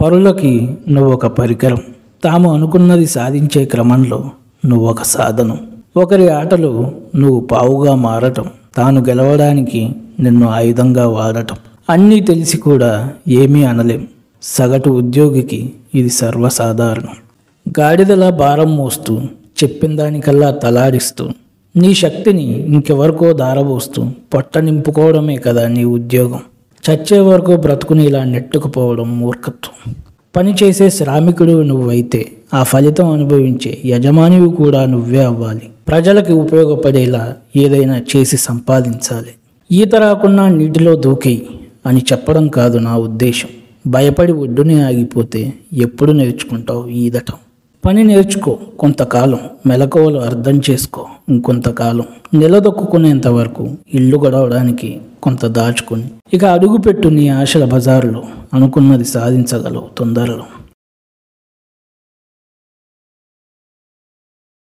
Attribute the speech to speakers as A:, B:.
A: పరులకి నువ్వు ఒక పరికరం. తాము అనుకున్నది సాధించే క్రమంలో నువ్వు ఒక సాధనం. ఒకరి ఆటలు నువ్వు పావుగా మారటం తాను గెలవడానికి నిన్ను ఆయుధంగా వాడటం. అన్నీ తెలిసి కూడా ఏమీ అనలేం. సగటు ఉద్యోగికి ఇది సర్వసాధారణం. గాడిదలా భారం మోస్తూ చెప్పిన దానికల్లా తలాడిస్తూ నీ శక్తిని ఇంకెవరికో దారబోస్తూ పొట్ట నింపుకోవడమే కదా నీ ఉద్యోగం. చచ్చే వరకు బ్రతుకుని ఇలా నెట్టుకుపోవడం మూర్ఖత్వం. పని చేసే శ్రామికుడు నువ్వైతే ఆ ఫలితం అనుభవించే యజమానివి కూడా నువ్వే అవ్వాలి. ప్రజలకు ఉపయోగపడేలా ఏదైనా చేసి సంపాదించాలి. ఈత రాకుండా నీటిలో దూకేయి అని చెప్పడం కాదు నా ఉద్దేశం. భయపడి ఒడ్డునే ఆగిపోతే ఎప్పుడు నేర్చుకుంటావు ఈదటం పని నేర్చుకో కొంతకాలం మెలకువలు అర్థం చేసుకో ఇంకొంతకాలం నిలదొక్కునేంత వరకు ఇల్లు గడవడానికి కొంత దాచుకొని. ఇక అడుగుపెట్టు నీ ఆశల బజారులో అనుకున్నది సాధించగలవు తొందరలో.